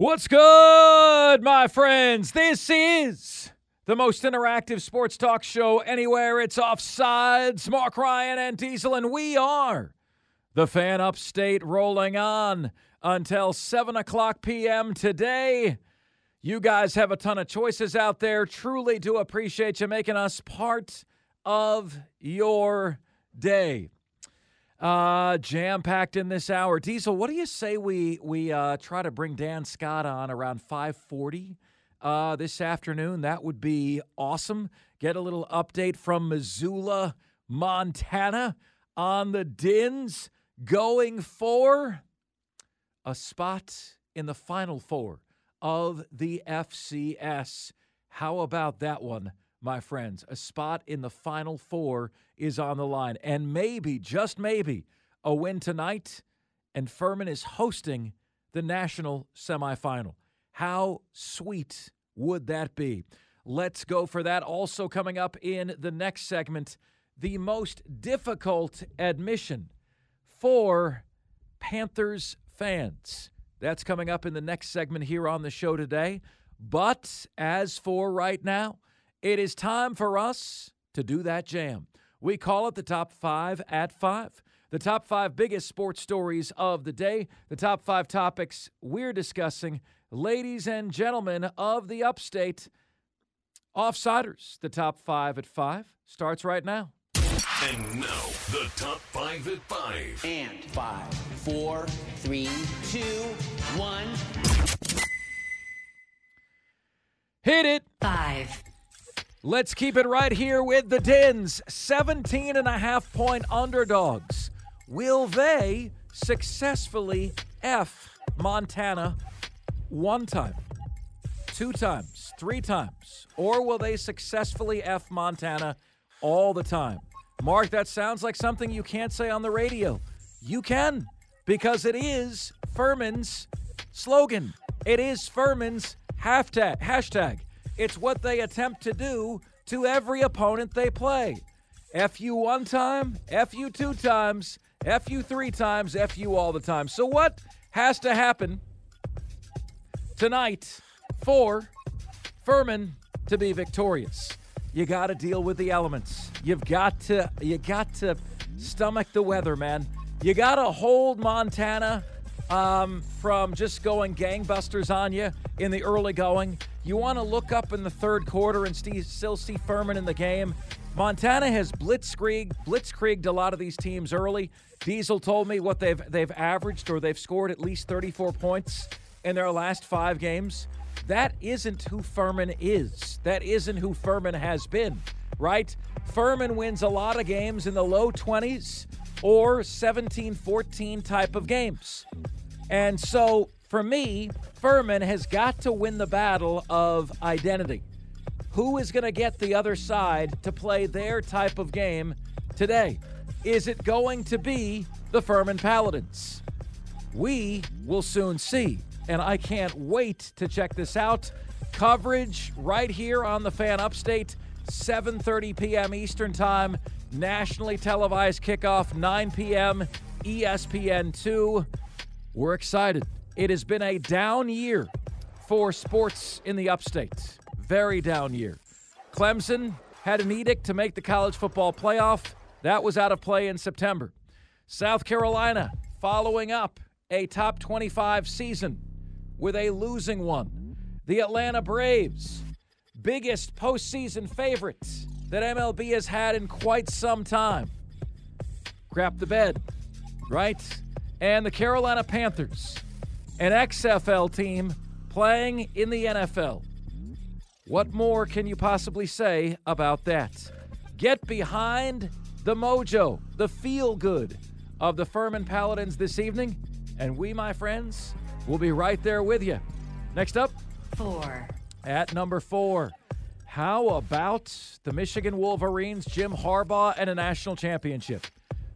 What's good, my friends? This is the most interactive sports talk show anywhere. It's Offsides, Mark Ryan and Diesel, and we are the fan upstate rolling on until 7 o'clock p.m. today. You guys have a ton of choices out there. Truly do appreciate you making us part of your day. Uh, jam packed in this hour. Diesel, what do you say we we uh, try to bring Dan Scott on around 540 uh, this afternoon? That would be awesome. Get a little update from Missoula, Montana on the Dins going for a spot in the Final Four of the FCS. How about that one, my friends? A spot in the Final Four is on the line. And maybe, just maybe, a win tonight, and Furman is hosting the national semifinal. How sweet would that be? Let's go for that. Also, coming up in the next segment, the most difficult admission for Panthers fans. That's coming up in the next segment here on the show today. But as for right now, it is time for us to do that jam. We call it the top five at five. The top five biggest sports stories of the day, the top five topics we're discussing. Ladies and gentlemen of the upstate, Offsiders, the top five at five, starts right now. And now, the top five at five. And five, four, three, two, one. Hit it. Five. Let's keep it right here with the Dins, 17 and a half point underdogs. Will they successfully F Montana one time, two times, three times, or will they successfully F Montana all the time? Mark, that sounds like something you can't say on the radio. You can, because it is Furman's slogan. It is Furman's hashtag. hashtag. It's what they attempt to do to every opponent they play. F you one time, F you two times, F you three times, F you all the time. So, what has to happen tonight for Furman to be victorious? You got to deal with the elements. You've got to you got to stomach the weather, man. You got to hold Montana um, from just going gangbusters on you in the early going. You want to look up in the third quarter and see, still see Furman in the game. Montana has blitzkrieg blitzkrieged a lot of these teams early. Diesel told me what they've they've averaged or they've scored at least 34 points in their last five games. That isn't who Furman is. That isn't who Furman has been, right? Furman wins a lot of games in the low 20s or 17 14 type of games. And so for me, Furman has got to win the battle of identity. Who is going to get the other side to play their type of game today? Is it going to be the Furman Paladins? We will soon see. And I can't wait to check this out. Coverage right here on the Fan Upstate, 7:30 p.m. Eastern Time, nationally televised kickoff 9 p.m. ESPN2. We're excited. It has been a down year for sports in the upstate. Very down year. Clemson had an edict to make the college football playoff. That was out of play in September. South Carolina following up a top 25 season with a losing one. The Atlanta Braves, biggest postseason favorites that MLB has had in quite some time. Crap the bed, right? And the Carolina Panthers, an XFL team playing in the NFL. What more can you possibly say about that? Get behind the mojo, the feel good of the Furman Paladins this evening, and we, my friends, will be right there with you. Next up, four, at number four. How about the Michigan Wolverines, Jim Harbaugh, and a national championship?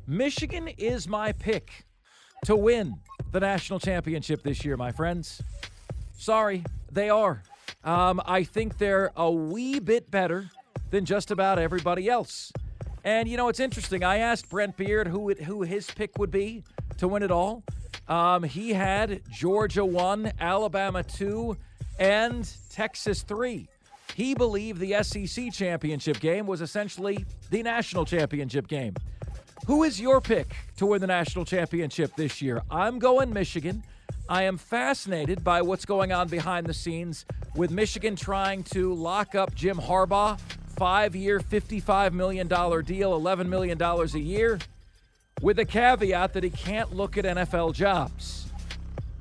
Michigan is my pick to win the national championship this year, my friends. Sorry, they are. Um, I think they're a wee bit better than just about everybody else. And you know, it's interesting. I asked Brent Beard who it, who his pick would be to win it all. Um, he had Georgia one, Alabama two, and Texas three. He believed the SEC championship game was essentially the national championship game. Who is your pick to win the national championship this year? I'm going Michigan. I am fascinated by what's going on behind the scenes with Michigan trying to lock up Jim Harbaugh, five year, $55 million deal, $11 million a year, with a caveat that he can't look at NFL jobs.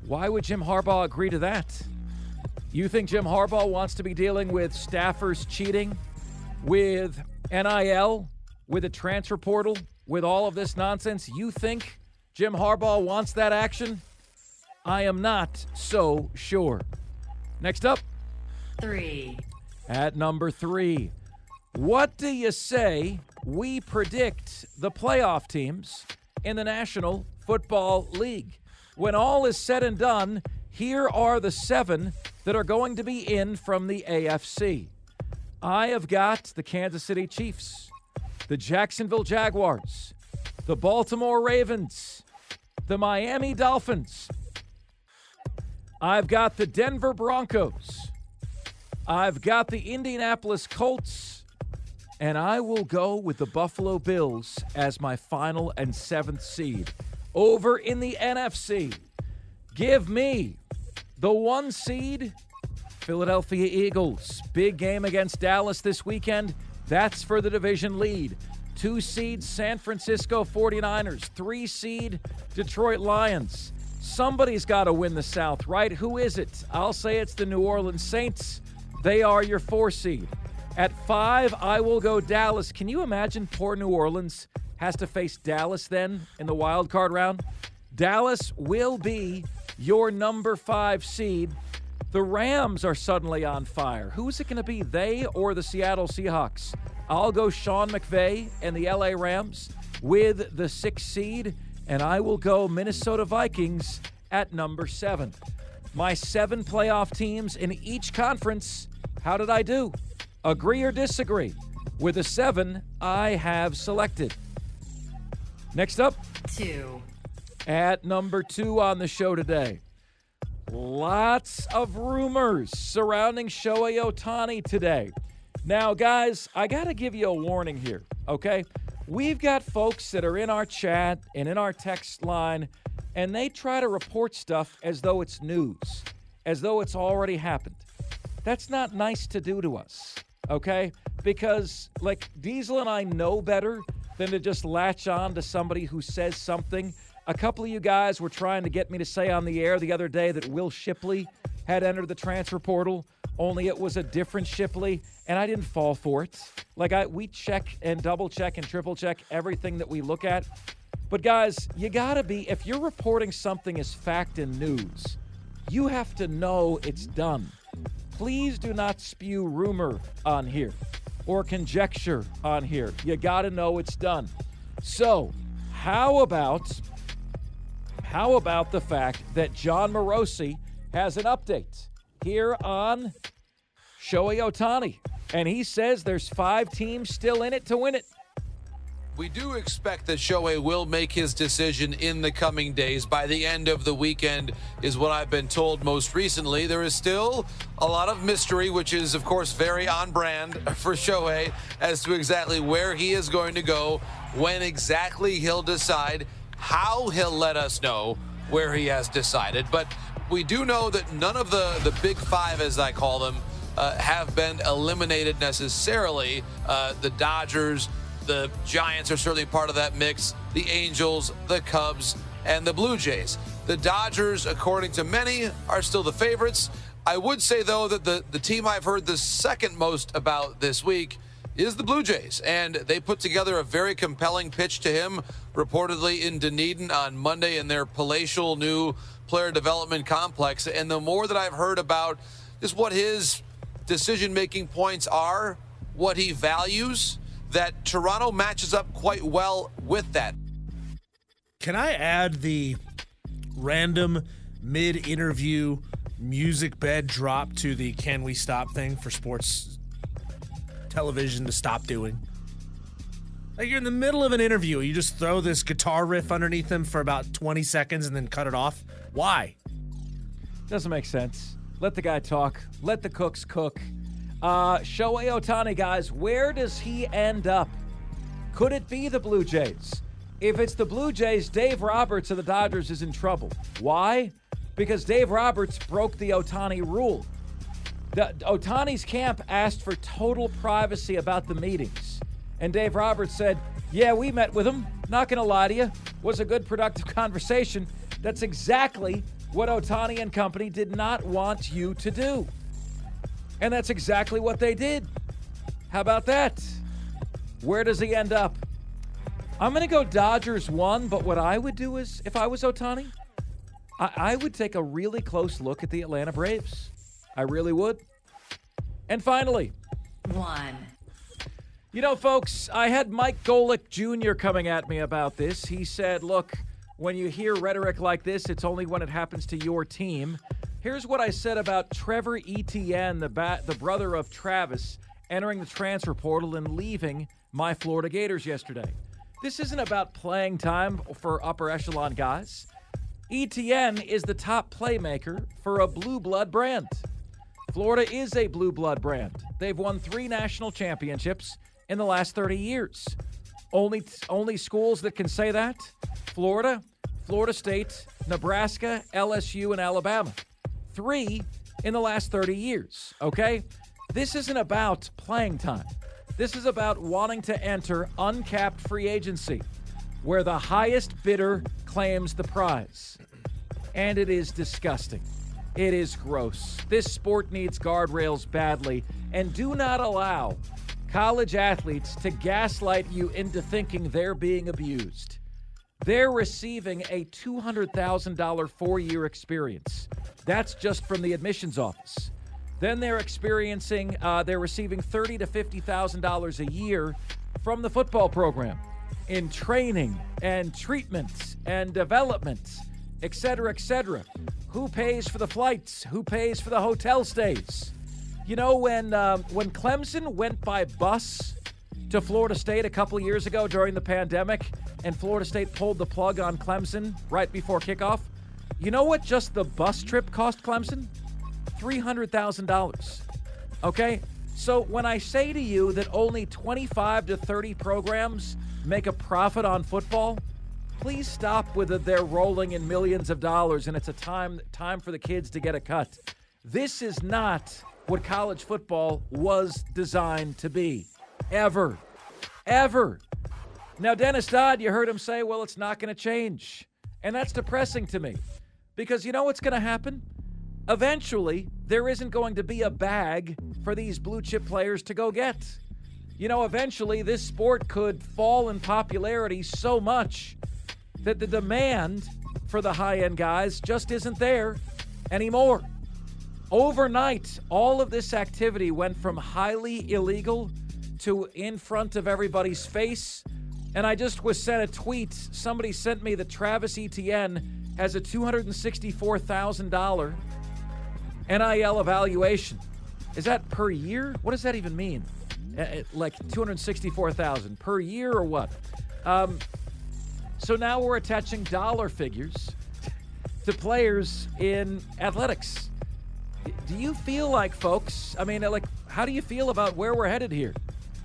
Why would Jim Harbaugh agree to that? You think Jim Harbaugh wants to be dealing with staffers cheating, with NIL, with a transfer portal, with all of this nonsense? You think Jim Harbaugh wants that action? I am not so sure. Next up, three, at number three. What do you say we predict the playoff teams in the National Football League? When all is said and done, here are the seven that are going to be in from the AFC. I have got the Kansas City Chiefs, the Jacksonville Jaguars, the Baltimore Ravens, the Miami Dolphins. I've got the Denver Broncos. I've got the Indianapolis Colts. And I will go with the Buffalo Bills as my final and seventh seed. Over in the NFC, give me the one seed, Philadelphia Eagles. Big game against Dallas this weekend. That's for the division lead. Two seed, San Francisco 49ers. Three seed, Detroit Lions. Somebody's got to win the South, right? Who is it? I'll say it's the New Orleans Saints. They are your four seed. At five, I will go Dallas. Can you imagine poor New Orleans has to face Dallas then in the wild card round? Dallas will be your number five seed. The Rams are suddenly on fire. Who's it going to be, they or the Seattle Seahawks? I'll go Sean McVay and the LA Rams with the sixth seed, and I will go Minnesota Vikings at number seven. My seven playoff teams in each conference. How did I do? Agree or disagree with the seven I have selected? Next up, two, at number two on the show today. Lots of rumors surrounding Shohei Ohtani today. Now, guys, I got to give you a warning here, okay? We've got folks that are in our chat and in our text line, and they try to report stuff as though it's news, as though it's already happened. That's not nice to do to us, okay? Because, like, Diesel and I know better than to just latch on to somebody who says something. A couple of you guys were trying to get me to say on the air the other day that Will Shipley had entered the transfer portal, only it was a different Shipley, and I didn't fall for it. Like I we check and double check and triple check everything that we look at. But guys, you got to be if you're reporting something as fact and news, you have to know it's done. Please do not spew rumor on here or conjecture on here. You got to know it's done. So, how about how about the fact that Jon Morosi has an update here on Shohei Ohtani? And he says there's five teams still in it to win it. We do expect that Shohei will make his decision in the coming days. By the end of the weekend, is what I've been told most recently. There is still a lot of mystery, which is, of course, very on brand for Shohei as to exactly where he is going to go, when exactly he'll decide, how he'll let us know where he has decided. But we do know that none of the, the big five, as I call them, uh, have been eliminated necessarily. Uh, the Dodgers, the Giants are certainly part of that mix, the Angels, the Cubs, and the Blue Jays. The Dodgers, according to many, are still the favorites. I would say, though, that the, the team I've heard the second most about this week is the Blue Jays. And they put together a very compelling pitch to him, reportedly in Dunedin on Monday in their palatial new player development complex. And the more that I've heard about just what his decision making points are, what he values, that Toronto matches up quite well with that. Can I add the random mid interview music bed drop to the can we stop thing for sports television to stop doing? Like you're in the middle of an interview, you just throw this guitar riff underneath them for about 20 seconds and then cut it off. Why? Doesn't make sense. Let the guy talk. Let the cooks cook. Uh, Shohei Ohtani, guys, where does he end up? Could it be the Blue Jays? If it's the Blue Jays, Dave Roberts of the Dodgers is in trouble. Why? Because Dave Roberts broke the Ohtani rule. The, Ohtani's camp asked for total privacy about the meetings. And Dave Roberts said, Yeah, we met with him. Not going to lie to you. Was a good, productive conversation. That's exactly what Ohtani and company did not want you to do. And that's exactly what they did. How about that? Where does he end up? I'm going to go Dodgers one, but what I would do is, if I was Ohtani, I, I would take a really close look at the Atlanta Braves. I really would. And finally, One. You know, folks, I had Mike Golic Jr. coming at me about this. He said, look, when you hear rhetoric like this, it's only when it happens to your team. Here's what I said about Trevor Etienne, the, the brother of Travis, entering the transfer portal and leaving my Florida Gators yesterday. This isn't about playing time for upper echelon guys. Etienne is the top playmaker for a blue blood brand. Florida is a blue blood brand. They've won three national championships in the last 30 years. Only, only schools that can say that Florida, Florida State, Nebraska, LSU, and Alabama. Three in the last 30 years, okay? This isn't about playing time. This is about wanting to enter uncapped free agency, where the highest bidder claims the prize. And it is disgusting. It is gross. This sport needs guardrails badly, and do not allow college athletes to gaslight you into thinking they're being abused. They're receiving a $200,000 four year experience. That's just from the admissions office. Then they're experiencing, uh, they're receiving thirty to fifty thousand dollars a year from the football program in training and treatments and development, et cetera, et cetera. Who pays for the flights? Who pays for the hotel stays? You know, when um, when Clemson went by bus to Florida State a couple years ago during the pandemic, and Florida State pulled the plug on Clemson right before kickoff. You know what just the bus trip cost Clemson? $300,000. Okay? So when I say to you that only 25 to 30 programs make a profit on football, please stop with it. They're rolling in millions of dollars and it's a time time for the kids to get a cut. This is not what college football was designed to be. Ever. Ever. Now, Dennis Dodd, you heard him say, well, it's not going to change. And that's depressing to me because you know what's going to happen? Eventually, there isn't going to be a bag for these blue chip players to go get. You know, eventually, this sport could fall in popularity so much that the demand for the high end guys just isn't there anymore. Overnight, all of this activity went from highly illegal to in front of everybody's face. And I just was sent a tweet. Somebody sent me that Travis Etienne has a $264,000 NIL evaluation. Is that per year? What does that even mean? Uh, uh, like 264,000 per year or what? Um, so now we're attaching dollar figures to players in athletics. Do you feel like, folks? I mean, like, how do you feel about where we're headed here?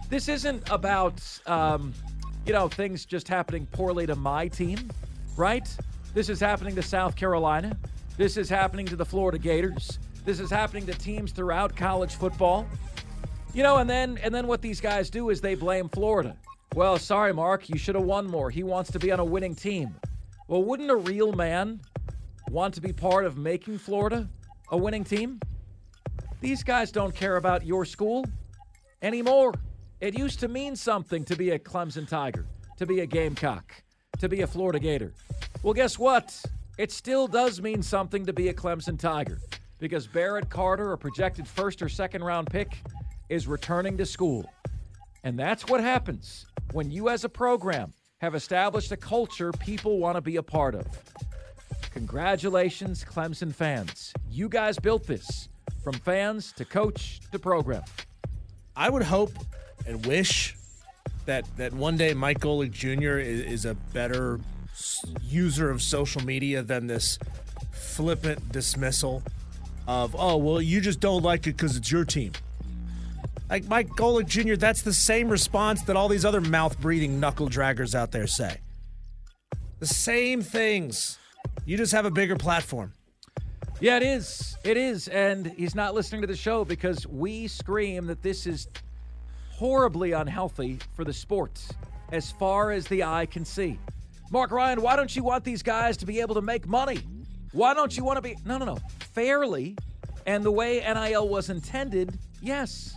This isn't about, um, you know, things just happening poorly to my team, right? This is happening to South Carolina. This is happening to the Florida Gators. This is happening to teams throughout college football. You know, and then and then what these guys do is they blame Florida. Well, sorry, Mark, you should have won more. He wants to be on a winning team. Well, wouldn't a real man want to be part of making Florida a winning team? These guys don't care about your school anymore. It used to mean something to be a Clemson Tiger, to be a Gamecock, to be a Florida Gator. Well, guess what? It still does mean something to be a Clemson Tiger because Barrett Carter, a projected first or second round pick, is returning to school. And that's what happens when you, as a program, have established a culture people want to be a part of. Congratulations, Clemson fans. You guys built this from fans to coach to program. I would hope and wish that that one day Mike Golic Jr. is, is a better user of social media than this flippant dismissal of oh well you just don't like it because it's your team. Like Mike Golic Jr., that's the same response that all these other mouth breathing knuckle draggers out there say. The same things. You just have a bigger platform. Yeah, it is. It is. And he's not listening to the show because we scream that this is horribly unhealthy for the sports as far as the eye can see. Mark Ryan, why don't you want these guys to be able to make money? Why don't you want to be, no, no, no, fairly and the way NIL was intended? Yes.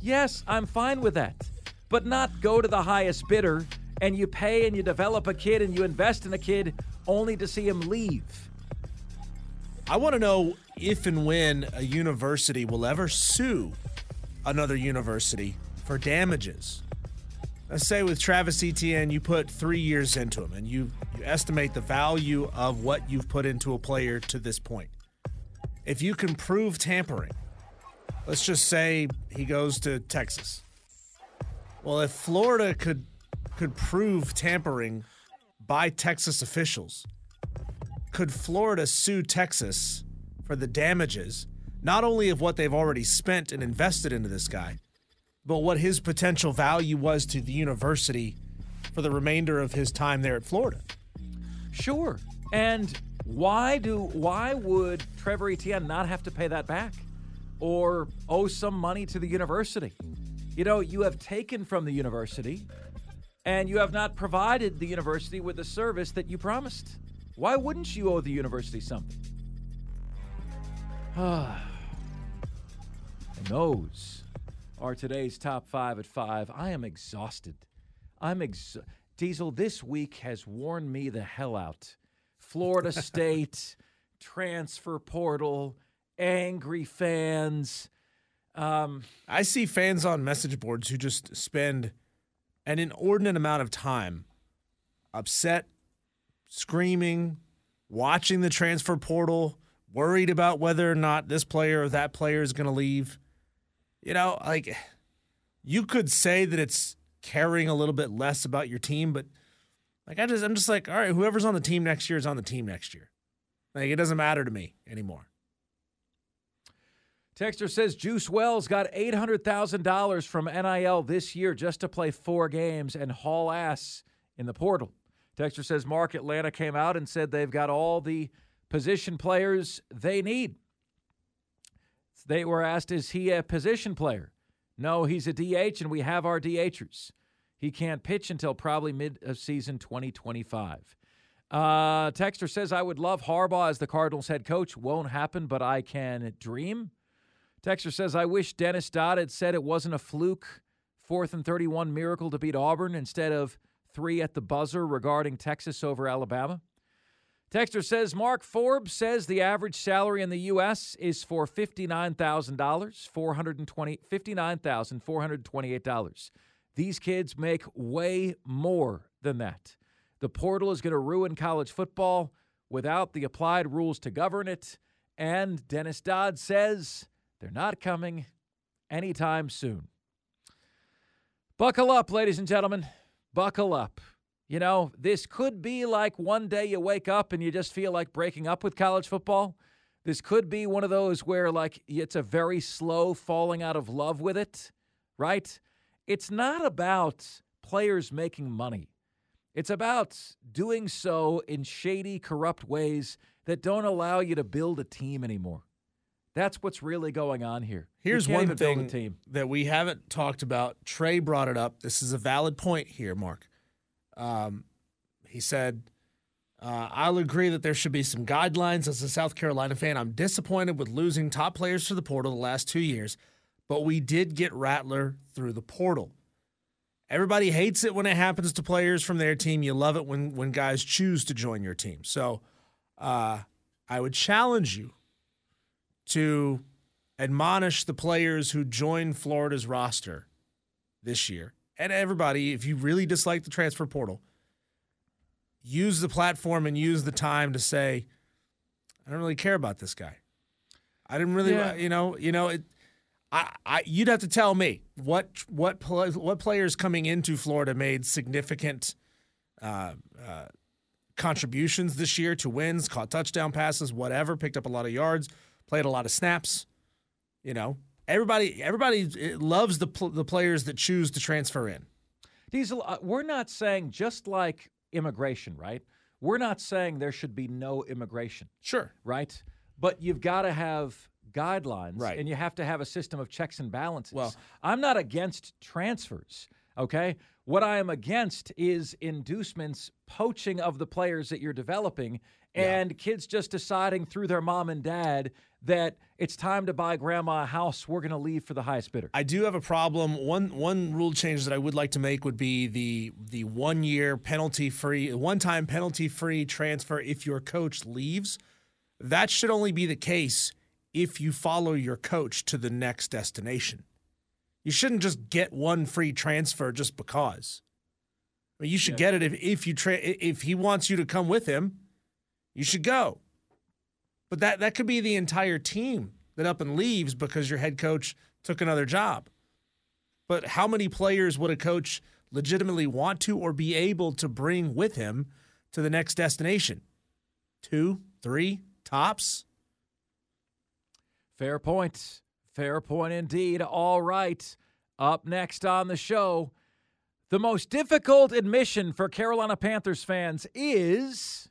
Yes, I'm fine with that. But not go to the highest bidder and you pay and you develop a kid and you invest in a kid only to see him leave. I want to know if and when a university will ever sue another university for damages. Let's say with Travis Etienne, you put three years into him and you, you estimate the value of what you've put into a player to this point. If you can prove tampering, let's just say he goes to Texas. Well, if Florida could could prove tampering by Texas officials, could Florida sue Texas for the damages, not only of what they've already spent and invested into this guy, but what his potential value was to the university for the remainder of his time there at Florida? Sure. And why do why would Trevor Etienne not have to pay that back or owe some money to the university? You know, you have taken from the university and you have not provided the university with the service that you promised. Why wouldn't you owe the university something? and those are today's top five at five. I am exhausted. I'm ex- Diesel. This week has worn me the hell out. Florida State, transfer portal, angry fans. Um, I see fans on message boards who just spend an inordinate amount of time upset, screaming, watching the transfer portal, worried about whether or not this player or that player is going to leave. You know, like you could say that it's caring a little bit less about your team, but like I just I'm just like, all right, whoever's on the team next year is on the team next year. Like it doesn't matter to me anymore. Texter says Juice Wells got $800,000 from NIL this year just to play four games and haul ass in the portal. Texter says Mark Atlanta came out and said they've got all the position players they need. They were asked, is he a position player? No, he's a DH, and we have our DHers. He can't pitch until probably mid of season 2025. Uh, Texter says, I would love Harbaugh as the Cardinals head coach. Won't happen, but I can dream. Texter says, I wish Dennis Dodd had said it wasn't a fluke fourth and 31 miracle to beat Auburn instead of three at the buzzer regarding Texas over Alabama. Texter says, Mark Forbes says the average salary in the U.S. is for $59,000, $59,428. These kids make way more than that. The portal is going to ruin college football without the applied rules to govern it. And Dennis Dodd says they're not coming anytime soon. Buckle up, ladies and gentlemen. Buckle up. You know, this could be like one day you wake up and you just feel like breaking up with college football. This could be one of those where, like, it's a very slow falling out of love with it, right? It's not about players making money. It's about doing so in shady, corrupt ways that don't allow you to build a team anymore. That's what's really going on here. Here's one even build a thing that we haven't talked about. Trey brought it up. This is a valid point here, Mark. Um, he said, uh, I'll agree that there should be some guidelines. As a South Carolina fan, I'm disappointed with losing top players to the portal the last two years, but we did get Rattler through the portal. Everybody hates it when it happens to players from their team. You love it when when guys choose to join your team. So, uh, I would challenge you to admonish the players who joined Florida's roster this year and everybody, if you really dislike the transfer portal, use the platform and use the time to say, I don't really care about this guy. I didn't really, Yeah. you know, you know, it, I, I, you'd have to tell me what what pl- what players coming into Florida made significant uh, uh, contributions this year to wins, caught touchdown passes, whatever, picked up a lot of yards, played a lot of snaps. You know, everybody everybody eh, loves the pl- the players that choose to transfer in. Diesel, uh, we're not saying just like immigration, right? We're not saying there should be no immigration, Sure. right? But you've got to have guidelines, Right. And you have to have a system of checks and balances. Well- I'm not against transfers, okay? What I am against is inducements, poaching of the players that you're developing, and kids just deciding through their mom and dad that it's time to buy grandma a house. We're going to leave for the highest bidder. I do have a problem. One one rule change that I would like to make would be the the one year penalty free, one time penalty free transfer if your coach leaves. That should only be the case if you follow your coach to the next destination. You shouldn't just get one free transfer just because. I mean, you should get it if if you tra- if he wants you to come with him, you should go. But that that could be the entire team that up and leaves because your head coach took another job. But how many players would a coach legitimately want to or be able to bring with him to the next destination? Two, three, tops? Fair point. Fair point indeed. All right. Up next on the show, the most difficult admission for Carolina Panthers fans is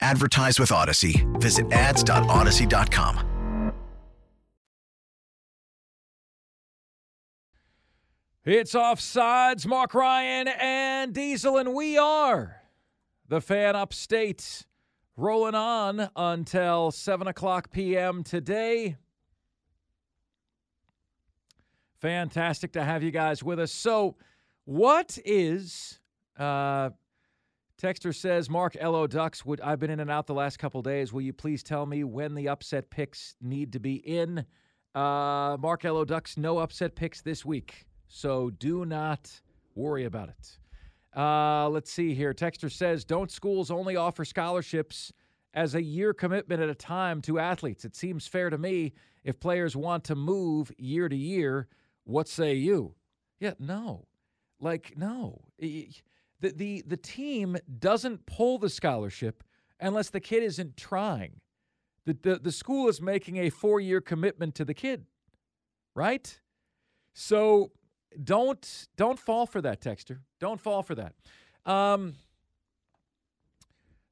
Advertise with Audacy. Visit ads.audacy.com. It's offsides. Mark Ryan and Diesel, and we are the fan upstate rolling on until 7 o'clock p.m. today. Fantastic to have you guys with us. So, what is uh Texter says, Mark Lo Ducks, would I've been in and out the last couple days. Will you please tell me when the upset picks need to be in? Uh Mark Lo Ducks, no upset picks this week. So do not worry about it. Uh, let's see here. Texter says, don't schools only offer scholarships as a year commitment at a time to athletes? It seems fair to me if players want to move year to year. What say you? Yeah, no. Like, no. I- The, the, the team doesn't pull the scholarship unless the kid isn't trying. The, the, the school is making a four year commitment to the kid, right? So don't don't fall for that, Texter. Don't fall for that. Um,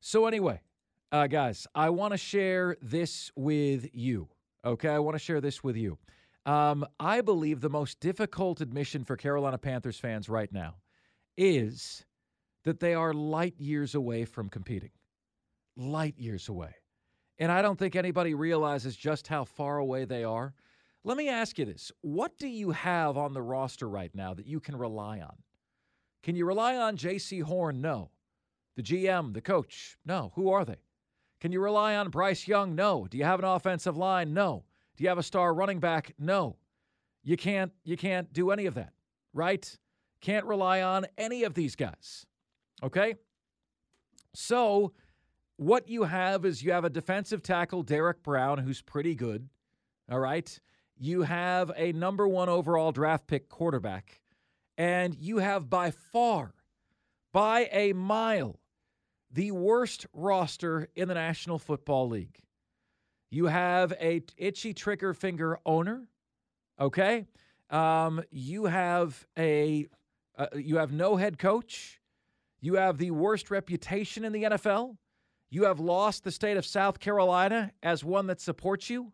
so anyway, uh, guys, I want to share this with you. Okay, I want to share this with you. Um, I believe the most difficult admission for Carolina Panthers fans right now is that they are light years away from competing. Light years away. And I don't think anybody realizes just how far away they are. Let me ask you this What do you have on the roster right now that you can rely on? Can you rely on Jaycee Horn? No. The GM, the coach? No. Who are they? Can you rely on Bryce Young? No. Do you have an offensive line? No. Do you have a star running back? No. You can't you can't do any of that, right? Can't rely on any of these guys. Okay? So, what you have is you have a defensive tackle, Derrick Brown, who's pretty good. All right. You have a number one overall draft pick quarterback, and you have by far, by a mile, the worst roster in the National Football League. You have a itchy trigger finger owner. Okay. Um, you have a uh, you have no head coach. You have the worst reputation in the NFL. You have lost the state of South Carolina as one that supports you.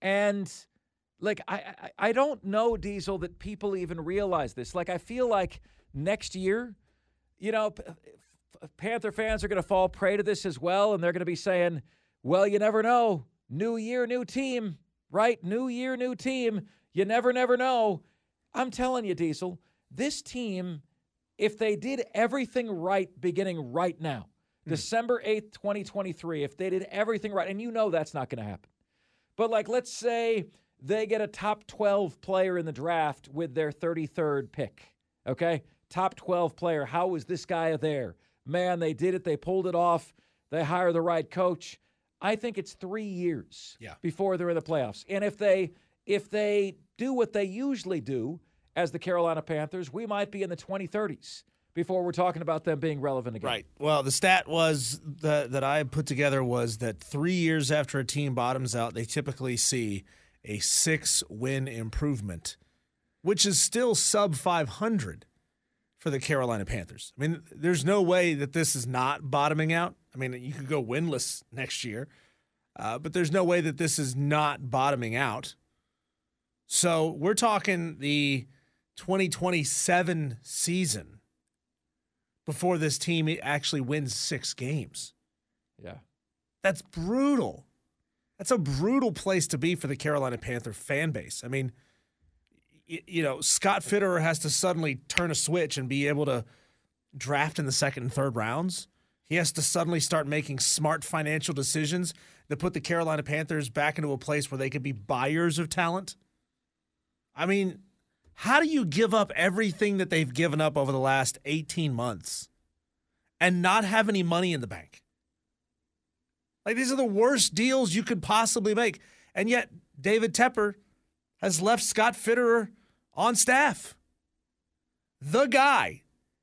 And like I, I I don't know Diesel that people even realize this. Like I feel like next year, you know, Panther fans are going to fall prey to this as well and they're going to be saying, "Well, you never know. New year, new team, right? New year, new team. You never never know." I'm telling you, Diesel, this team if they did everything right beginning right now, hmm. December 8th, 2023, if they did everything right, and you know that's not going to happen. But like, let's say they get a top 12 player in the draft with their 33rd pick. Okay. Top 12 player. How was this guy there? Man, they did it. They pulled it off. They hire the right coach. I think it's three years Yeah. before they're in the playoffs. And if they if they do what they usually do as the Carolina Panthers, we might be in the 2030s before we're talking about them being relevant again. Right. Well, the stat was that that I put together was that three years after a team bottoms out, they typically see a six win improvement, which is still sub 500 for the Carolina Panthers. I mean, there's no way that this is not bottoming out. I mean, you could go winless next year, uh, but there's no way that this is not bottoming out. So we're talking the 2027 season before this team actually wins six games. Yeah. That's brutal. That's a brutal place to be for the Carolina Panther fan base. I mean, you know, Scott Fitterer has to suddenly turn a switch and be able to draft in the second and third rounds. He has to suddenly start making smart financial decisions that put the Carolina Panthers back into a place where they could be buyers of talent. I mean, how do you give up everything that they've given up over the last 18 months and not have any money in the bank? Like these are the worst deals you could possibly make. And yet David Tepper has left Scott Fitterer on staff. The guy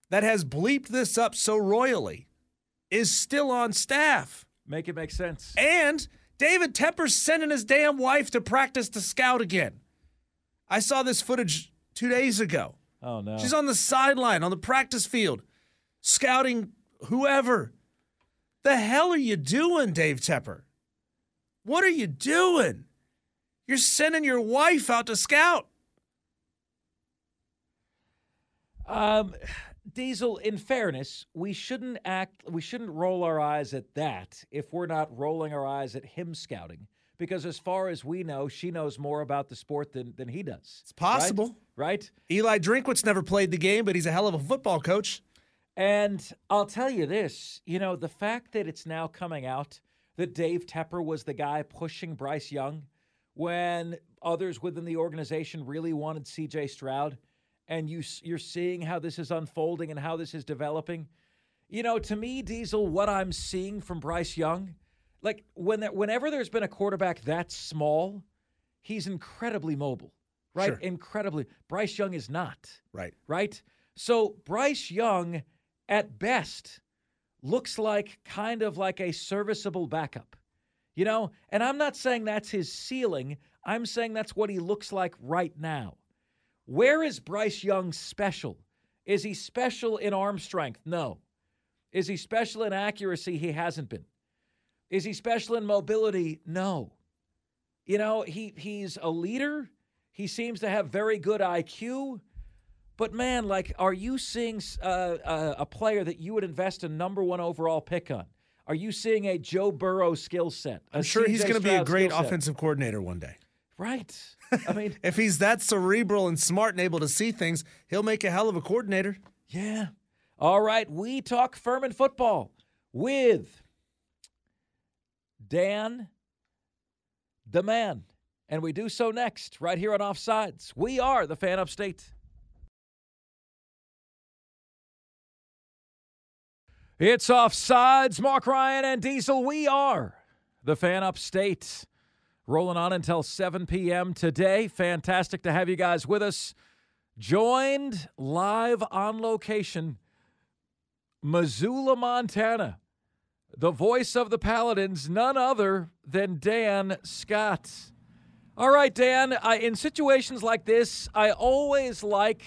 that has bleeped this up so royally is still on staff. Make it make sense. And David Tepper's sending his damn wife to practice to scout again. I saw this footage two days ago. Oh no. She's on the sideline, on the practice field, scouting whoever. The hell are you doing, Dave Tepper? What are you doing? You're sending your wife out to scout. Um, Diesel, in fairness, we shouldn't act we shouldn't roll our eyes at that if we're not rolling our eyes at him scouting. Because as far as we know, she knows more about the sport than, than he does. It's possible. Right? Eli Drinkwitz never played the game, but he's a hell of a football coach. And I'll tell you this, you know, the fact that it's now coming out that Dave Tepper was the guy pushing Bryce Young when others within the organization really wanted CJ Stroud and you you're seeing how this is unfolding and how this is developing. You know, to me Diesel what I'm seeing from Bryce Young, like when there, whenever there's been a quarterback that small, he's incredibly mobile. Right? Sure. Incredibly. Bryce Young is not Right. right? So Bryce Young, at best, looks like kind of like a serviceable backup, you know? And I'm not saying that's his ceiling, I'm saying that's what he looks like right now. Where is Bryce Young special? Is he special in arm strength? No. Is he special in accuracy? He hasn't been. Is he special in mobility? No. You know, he he's a leader. He seems to have very good IQ, But man, like, are you seeing uh, uh, a player that you would invest a number one overall pick on? Are you seeing a Joe Burrow skill set? I'm sure he's going to be a great offensive coordinator one day. Right. I mean, if he's that cerebral and smart and able to see things, he'll make a hell of a coordinator. Yeah. All right. We talk Furman football with Dan, the man. And we do so next, right here on Offsides. We are the fan upstate. It's Offsides. Mark Ryan and Diesel. We are the fan upstate. Rolling on until 7 p.m. today. Fantastic to have you guys with us. Joined live on location, Missoula, Montana. The voice of the Paladins, none other than Dan Scott. All right, Dan, I, in situations like this, I always like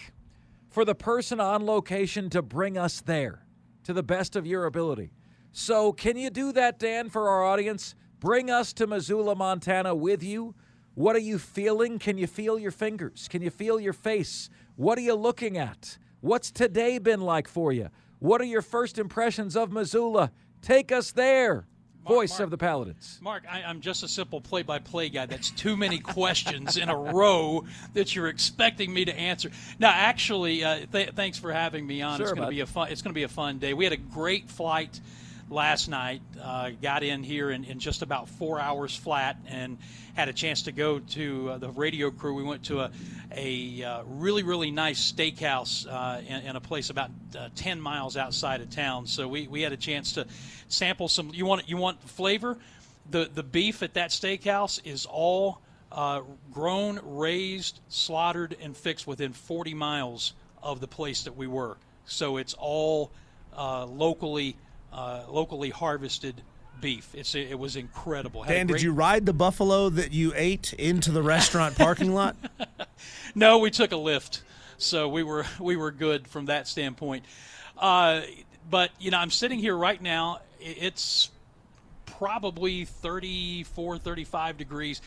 for the person on location to bring us there to the best of your ability. So, can you do that, Dan, for our audience? Bring us to Missoula, Montana with you. What are you feeling? Can you feel your fingers? Can you feel your face? What are you looking at? What's today been like for you? What are your first impressions of Missoula? Take us there. Mark, Voice Mark, of the Paladins. Mark, I, am just a simple play by play guy. That's too many questions in a row that you're expecting me to answer. Now, actually, uh, th- thanks for having me on. Sure, it's going to be a fun. It's going to be a fun day. We had a great flight last night. Uh, got in here in, in, just about four hours flat and had a chance to go to uh, the radio crew. We went to a, a uh, really, really nice steakhouse uh, in, in, a place about uh, 10 miles outside of town. So we, we had a chance to sample some. You want, you want flavor? The, the beef at that steakhouse is all uh, grown, raised, slaughtered, and fixed within 40 miles of the place that we were. So it's all locally uh, locally harvested beef. It's it was incredible. Had Dan, great... did you ride the buffalo that you ate into the restaurant parking lot? no, we took a lift, so we were we were good from that standpoint. Uh, but you know, I'm sitting here right now. It's probably 34, 35 degrees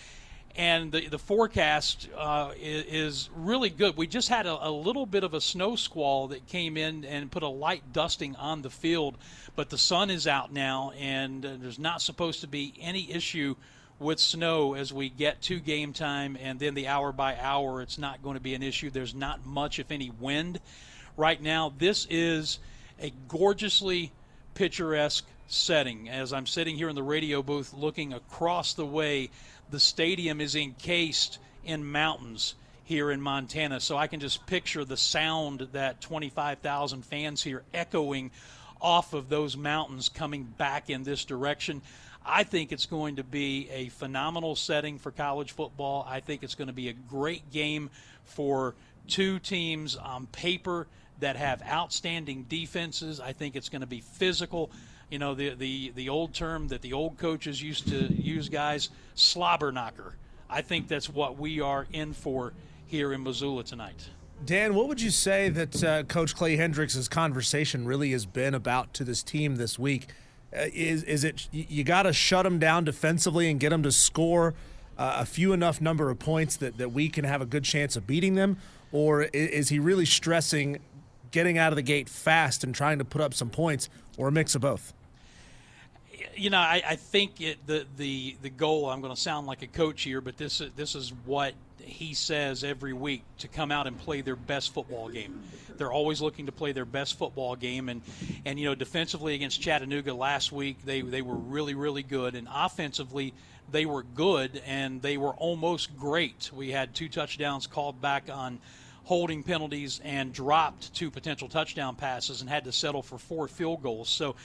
and the, the forecast uh, is, really good. We just had a, a, little bit of a snow squall that came in and put a light dusting on the field, but the sun is out now, and uh, there's not supposed to be any issue with snow as we get to game time, and then the hour by hour, it's not going to be an issue. There's not much, if any, wind right now. This is a gorgeously picturesque setting as I'm sitting here in the radio booth looking across the way the stadium is encased in mountains here in Montana. So I can just picture the sound that 25,000 fans here echoing off of those mountains coming back in this direction. I think it's going to be a phenomenal setting for college football. I think it's going to be a great game for two teams on paper that have outstanding defenses. I think it's going to be physical you know the the the old term that the old coaches used to use guys slobber knocker. I think that's what we are in for here in missoula tonight. Dan what would you say that uh, coach clay hendrix' conversation really has been about to this team this week? Uh, is is it you got to shut them down defensively and get them to score uh, a few enough number of points that, that we can have a good chance of beating them? Or is he really stressing getting out of the gate fast and trying to put up some points or a mix of both you know, I, I think it, the the the goal. I'm going to sound like a coach here, but this this is what he says every week to come out and play their best football game. They're always looking to play their best football game, and and you know, defensively against Chattanooga last week, they they were really really good, and offensively they were good, and they were almost great. We had two touchdowns called back on holding penalties and dropped two potential touchdown passes and had to settle for four field goals. So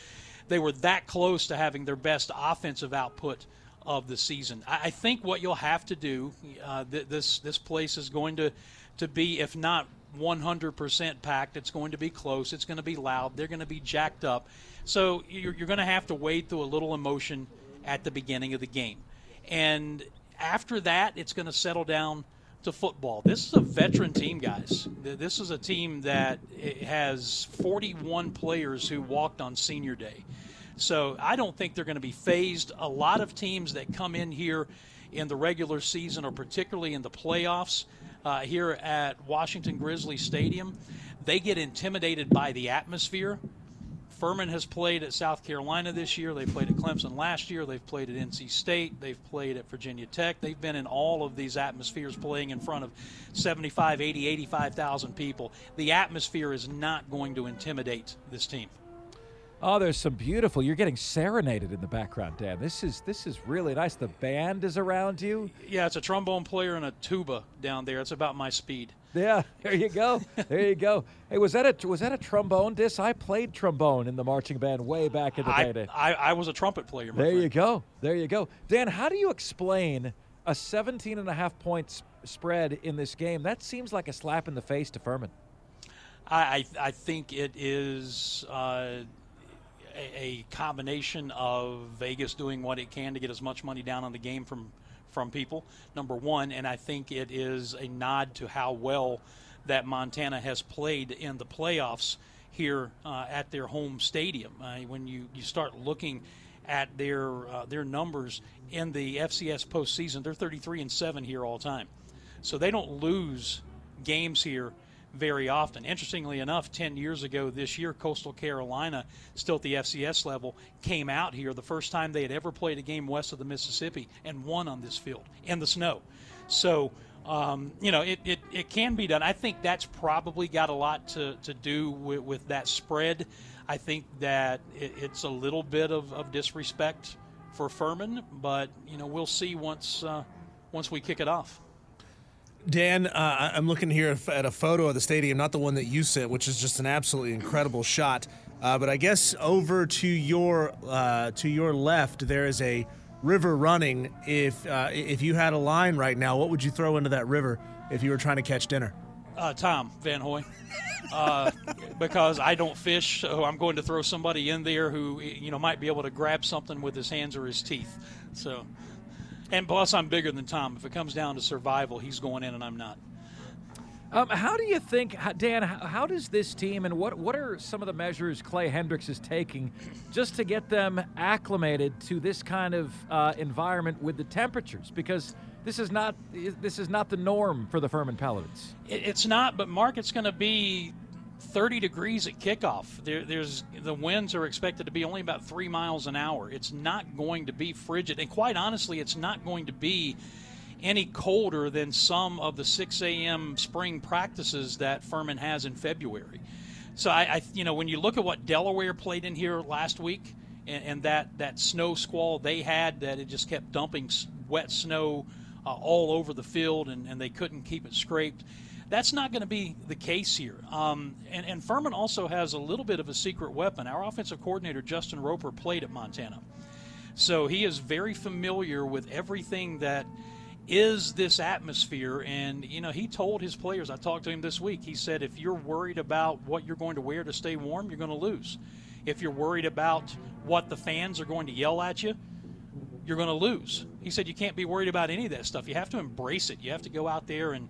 they were that close to having their best offensive output of the season. I, think what you'll have to do, uh, th- this this place is going to to be, if not 100% packed, it's going to be close. It's going to be loud. They're going to be jacked up. So you're, you're going to have to wade through a little emotion at the beginning of the game, and after that, it's going to settle down to football. This is a veteran team, guys. This is a team that has 41 players who walked on senior day. So I don't think they're going to be fazed. A lot of teams that come in here in the regular season or particularly in the playoffs, uh, here at Washington Grizzly Stadium. They get intimidated by the atmosphere. Furman has played at South Carolina this year. They played at Clemson last year. They've played at NC State. They've played at Virginia Tech. They've been in all of these atmospheres playing in front of 75, 80, 85,000 people. The atmosphere is not going to intimidate this team. Oh, there's some beautiful. You're getting serenaded in the background, Dan. This is this is really nice. The band is around you. Yeah, it's a trombone player and a tuba down there. It's about my speed. Yeah, there you go. there you go. Hey, was that a was that a trombone disc? I played trombone in the marching band way back in the I, day. I, I was a trumpet player. my There friend. you go. There you go. Dan, how do you explain a 17 and a half points spread in this game? That seems like a slap in the face to Furman. I, I, I think it is uh, a, a combination of Vegas doing what it can to get as much money down on the game from from people. Number one, and I think it is a nod to how well that Montana has played in the playoffs here uh, at their home stadium. Uh, when you, you start looking at their uh, their numbers in the FCS postseason, they're 33 and seven here all time. So they don't lose games here very often. Interestingly enough, 10 years ago this year, Coastal Carolina, still at the FCS level, came out here the first time they had ever played a game west of the Mississippi and won on this field in the snow. So, um, you know, it, it, it can be done. I think that's probably got a lot to, to do with, with that spread. I think that it, it's a little bit of, of disrespect for Furman, but, you know, we'll see once, uh, once we kick it off. Dan, uh, I'm looking here at a photo of the stadium, not the one that you sent, which is just an absolutely incredible shot. Uh, but I guess over to your uh, to your left, there is a river running. If uh, if you had a line right now, what would you throw into that river if you were trying to catch dinner? Uh, Tom Van Hoy, uh, because I don't fish, so I'm going to throw somebody in there who you know might be able to grab something with his hands or his teeth. So, and plus I'm bigger than Tom. If it comes down to survival, he's going in and I'm not. Um, how do you think, Dan? How, does this team and what what are some of the measures Clay Hendrix is taking just to get them acclimated to this kind of uh, environment with the temperatures? Because this is not this is not the norm for the Furman Paladins. It's not, but Mark, it's going to be 30 degrees at kickoff. There, there's the winds are expected to be only about three miles an hour. It's not going to be frigid, and quite honestly, it's not going to be any colder than some of the 6 a.m. spring practices that Furman has in February. So I, I you know, when you look at what Delaware played in here last week, and, and that that snow squall they had, that it just kept dumping wet snow uh, all over the field, and, and they couldn't keep it scraped. That's not going to be the case here. Um, and, and Furman also has a little bit of a secret weapon. Our offensive coordinator, Justin Roper, played at Montana. So he is very familiar with everything that is this atmosphere. And, you know, he told his players, I talked to him this week, he said, if you're worried about what you're going to wear to stay warm, you're going to lose. If you're worried about what the fans are going to yell at you, you're going to lose. He said you can't be worried about any of that stuff. You have to embrace it. You have to go out there and,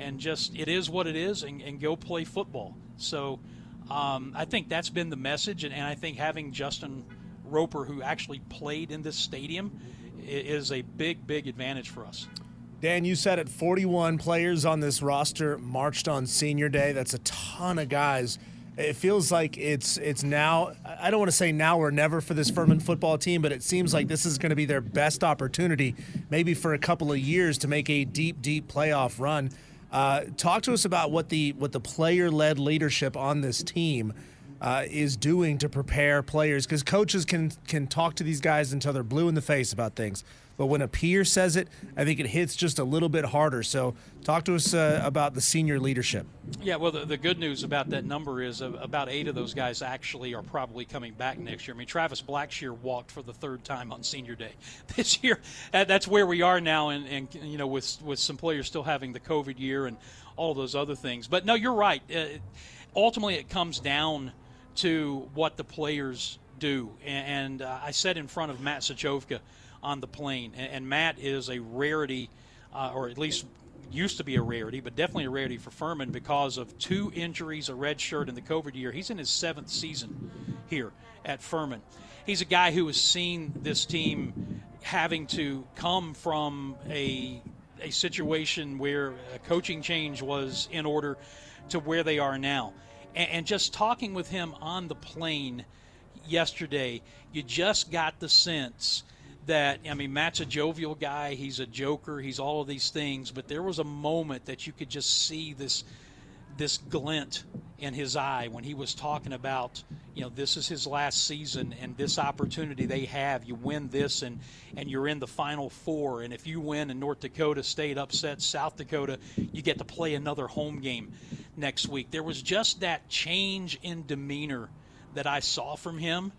and just, it is what it is, and, and go play football. So um, I think that's been the message. And, and I think having Justin Roper, who actually played in this stadium, is a big, big advantage for us. Dan, you said it. 41 players on this roster marched on Senior Day. That's a ton of guys. It feels like it's it's now. I don't want to say now or never for this Furman football team, but it seems like this is going to be their best opportunity, maybe for a couple of years, to make a deep, deep playoff run. Uh, talk to us about what the what the player-led leadership on this team uh, is doing to prepare players, because coaches can can talk to these guys until they're blue in the face about things. But when a peer says it, I think it hits just a little bit harder. So, talk to us uh, about the senior leadership. Yeah, well, the, the good news about that number is uh, about eight of those guys actually are probably coming back next year. I mean, Travis Blackshear walked for the third time on Senior Day this year. That's where we are now, and, and you know, with with some players still having the COVID year and all those other things. But no, you're right. Uh, ultimately, it comes down to what the players do. And, and uh, I said in front of Matt Sachovka on the plane, and, and Matt is a rarity, uh, or at least used to be a rarity, but definitely a rarity for Furman because of two injuries, a red shirt, and the COVID year. He's in his seventh season here at Furman. He's a guy who has seen this team having to come from a a situation where a coaching change was in order to where they are now. And, and just talking with him on the plane yesterday, you just got the sense that I mean Matt's a jovial guy, he's a joker, he's all of these things, but there was a moment that you could just see this this glint in his eye when he was talking about, you know, this is his last season and this opportunity they have. You win this and and you're in the final four. And if you win and North Dakota State upsets South Dakota, you get to play another home game next week. There was just that change in demeanor that I saw from him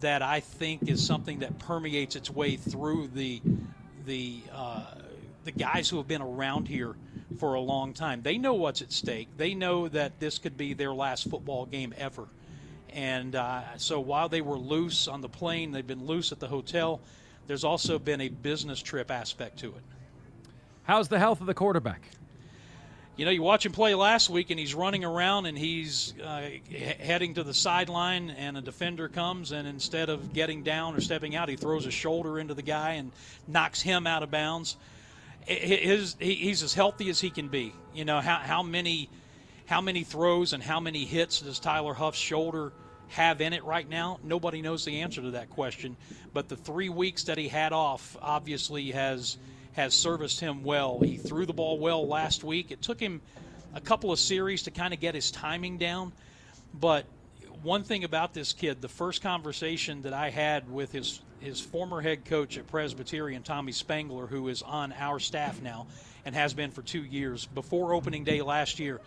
that I think is something that permeates its way through the the uh, the guys who have been around here for a long time. They know what's at stake. They know that this could be their last football game ever. And uh, so while they were loose on the plane, they've been loose at the hotel. There's also been a business trip aspect to it. How's the health of the quarterback? You know, you watch him play last week, and he's running around, and he's uh, he- heading to the sideline, and a defender comes, and instead of getting down or stepping out, he throws his shoulder into the guy and knocks him out of bounds. His, he, he's as healthy as he can be. You know how, how many how many throws and how many hits does Tyler Huff's shoulder have in it right now? Nobody knows the answer to that question. But the three weeks that he had off obviously has has serviced him well. He threw the ball well last week. It took him a couple of series to kind of get his timing down. But one thing about this kid, the first conversation that I had with his his former head coach at Presbyterian, Tommy Spangler, who is on our staff now and has been for two years, before opening day last year,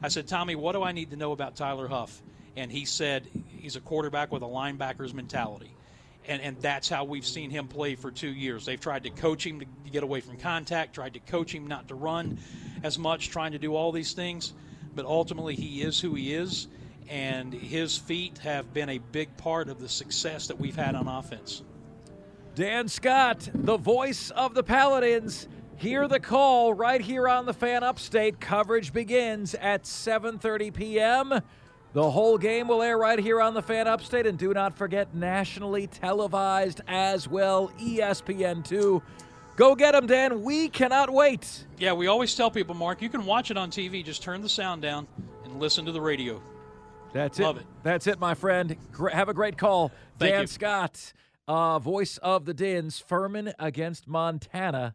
I said, Tommy, what do I need to know about Tyler Huff? And he said he's a quarterback with a linebacker's mentality. And, and that's how we've seen him play for two years. They've tried to coach him to get away from contact, tried to coach him not to run as much, trying to do all these things. But ultimately, he is who he is, and his feet have been a big part of the success that we've had on offense. Dan Scott, the voice of the Paladins. Hear the call right here on the Fan Upstate. Coverage begins at 7:30 p.m. The whole game will air right here on the Fan Upstate, and do not forget nationally televised as well, E ESPN2. Go get them, Dan. We cannot wait. Yeah, we always tell people, Mark, you can watch it on TV. Just turn the sound down and listen to the radio. That's Love it. it. That's it, my friend. Have a great call. Thank Dan you. Scott, uh, voice of the Dins, Furman against Montana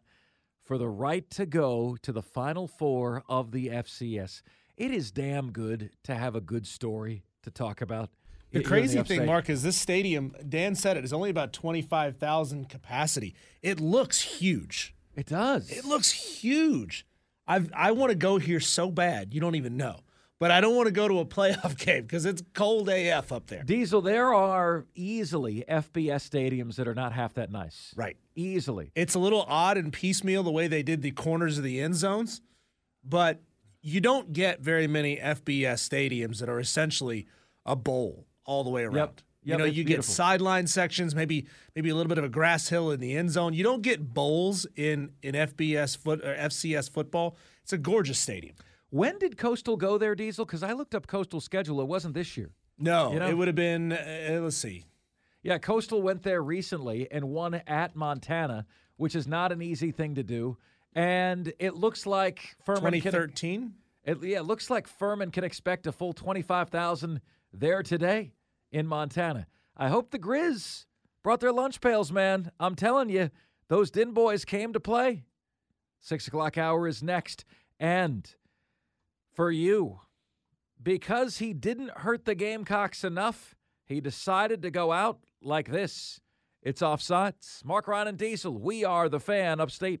for the right to go to the Final Four of the FCS. It is damn good to have a good story to talk about. The crazy upstate. thing, Mark, is this stadium, Dan said it, is only about 25,000 capacity. It looks huge. It does. It looks huge. I've, I want to go here so bad, you don't even know. But I don't want to go to a playoff game because it's cold AF up there. Diesel, there are easily FBS stadiums that are not half that nice. Right. Easily. It's a little odd and piecemeal the way they did the corners of the end zones, but you don't get very many FBS stadiums that are essentially a bowl all the way around. Yep. you know, you beautiful. get sideline sections, maybe maybe a little bit of a grass hill in the end zone. You don't get bowls in in FBS foot or FCS football. It's a gorgeous stadium. When did Coastal go there, Diesel? Because I looked up Coastal schedule. It wasn't this year. No, You know? it would have been. Uh, let's see. Yeah, Coastal went there recently and won at Montana, which is not an easy thing to do. And it looks like Furman can, 2013. it, yeah, it looks like Furman can expect a full 25,000 there today in Montana. I hope the Grizz brought their lunch pails, man. I'm telling you, those Din boys came to play. Six o'clock hour is next. And for you, because he didn't hurt the Gamecocks enough, he decided to go out like this. It's offsides. Mark Ryan and Diesel, we are the fan upstate.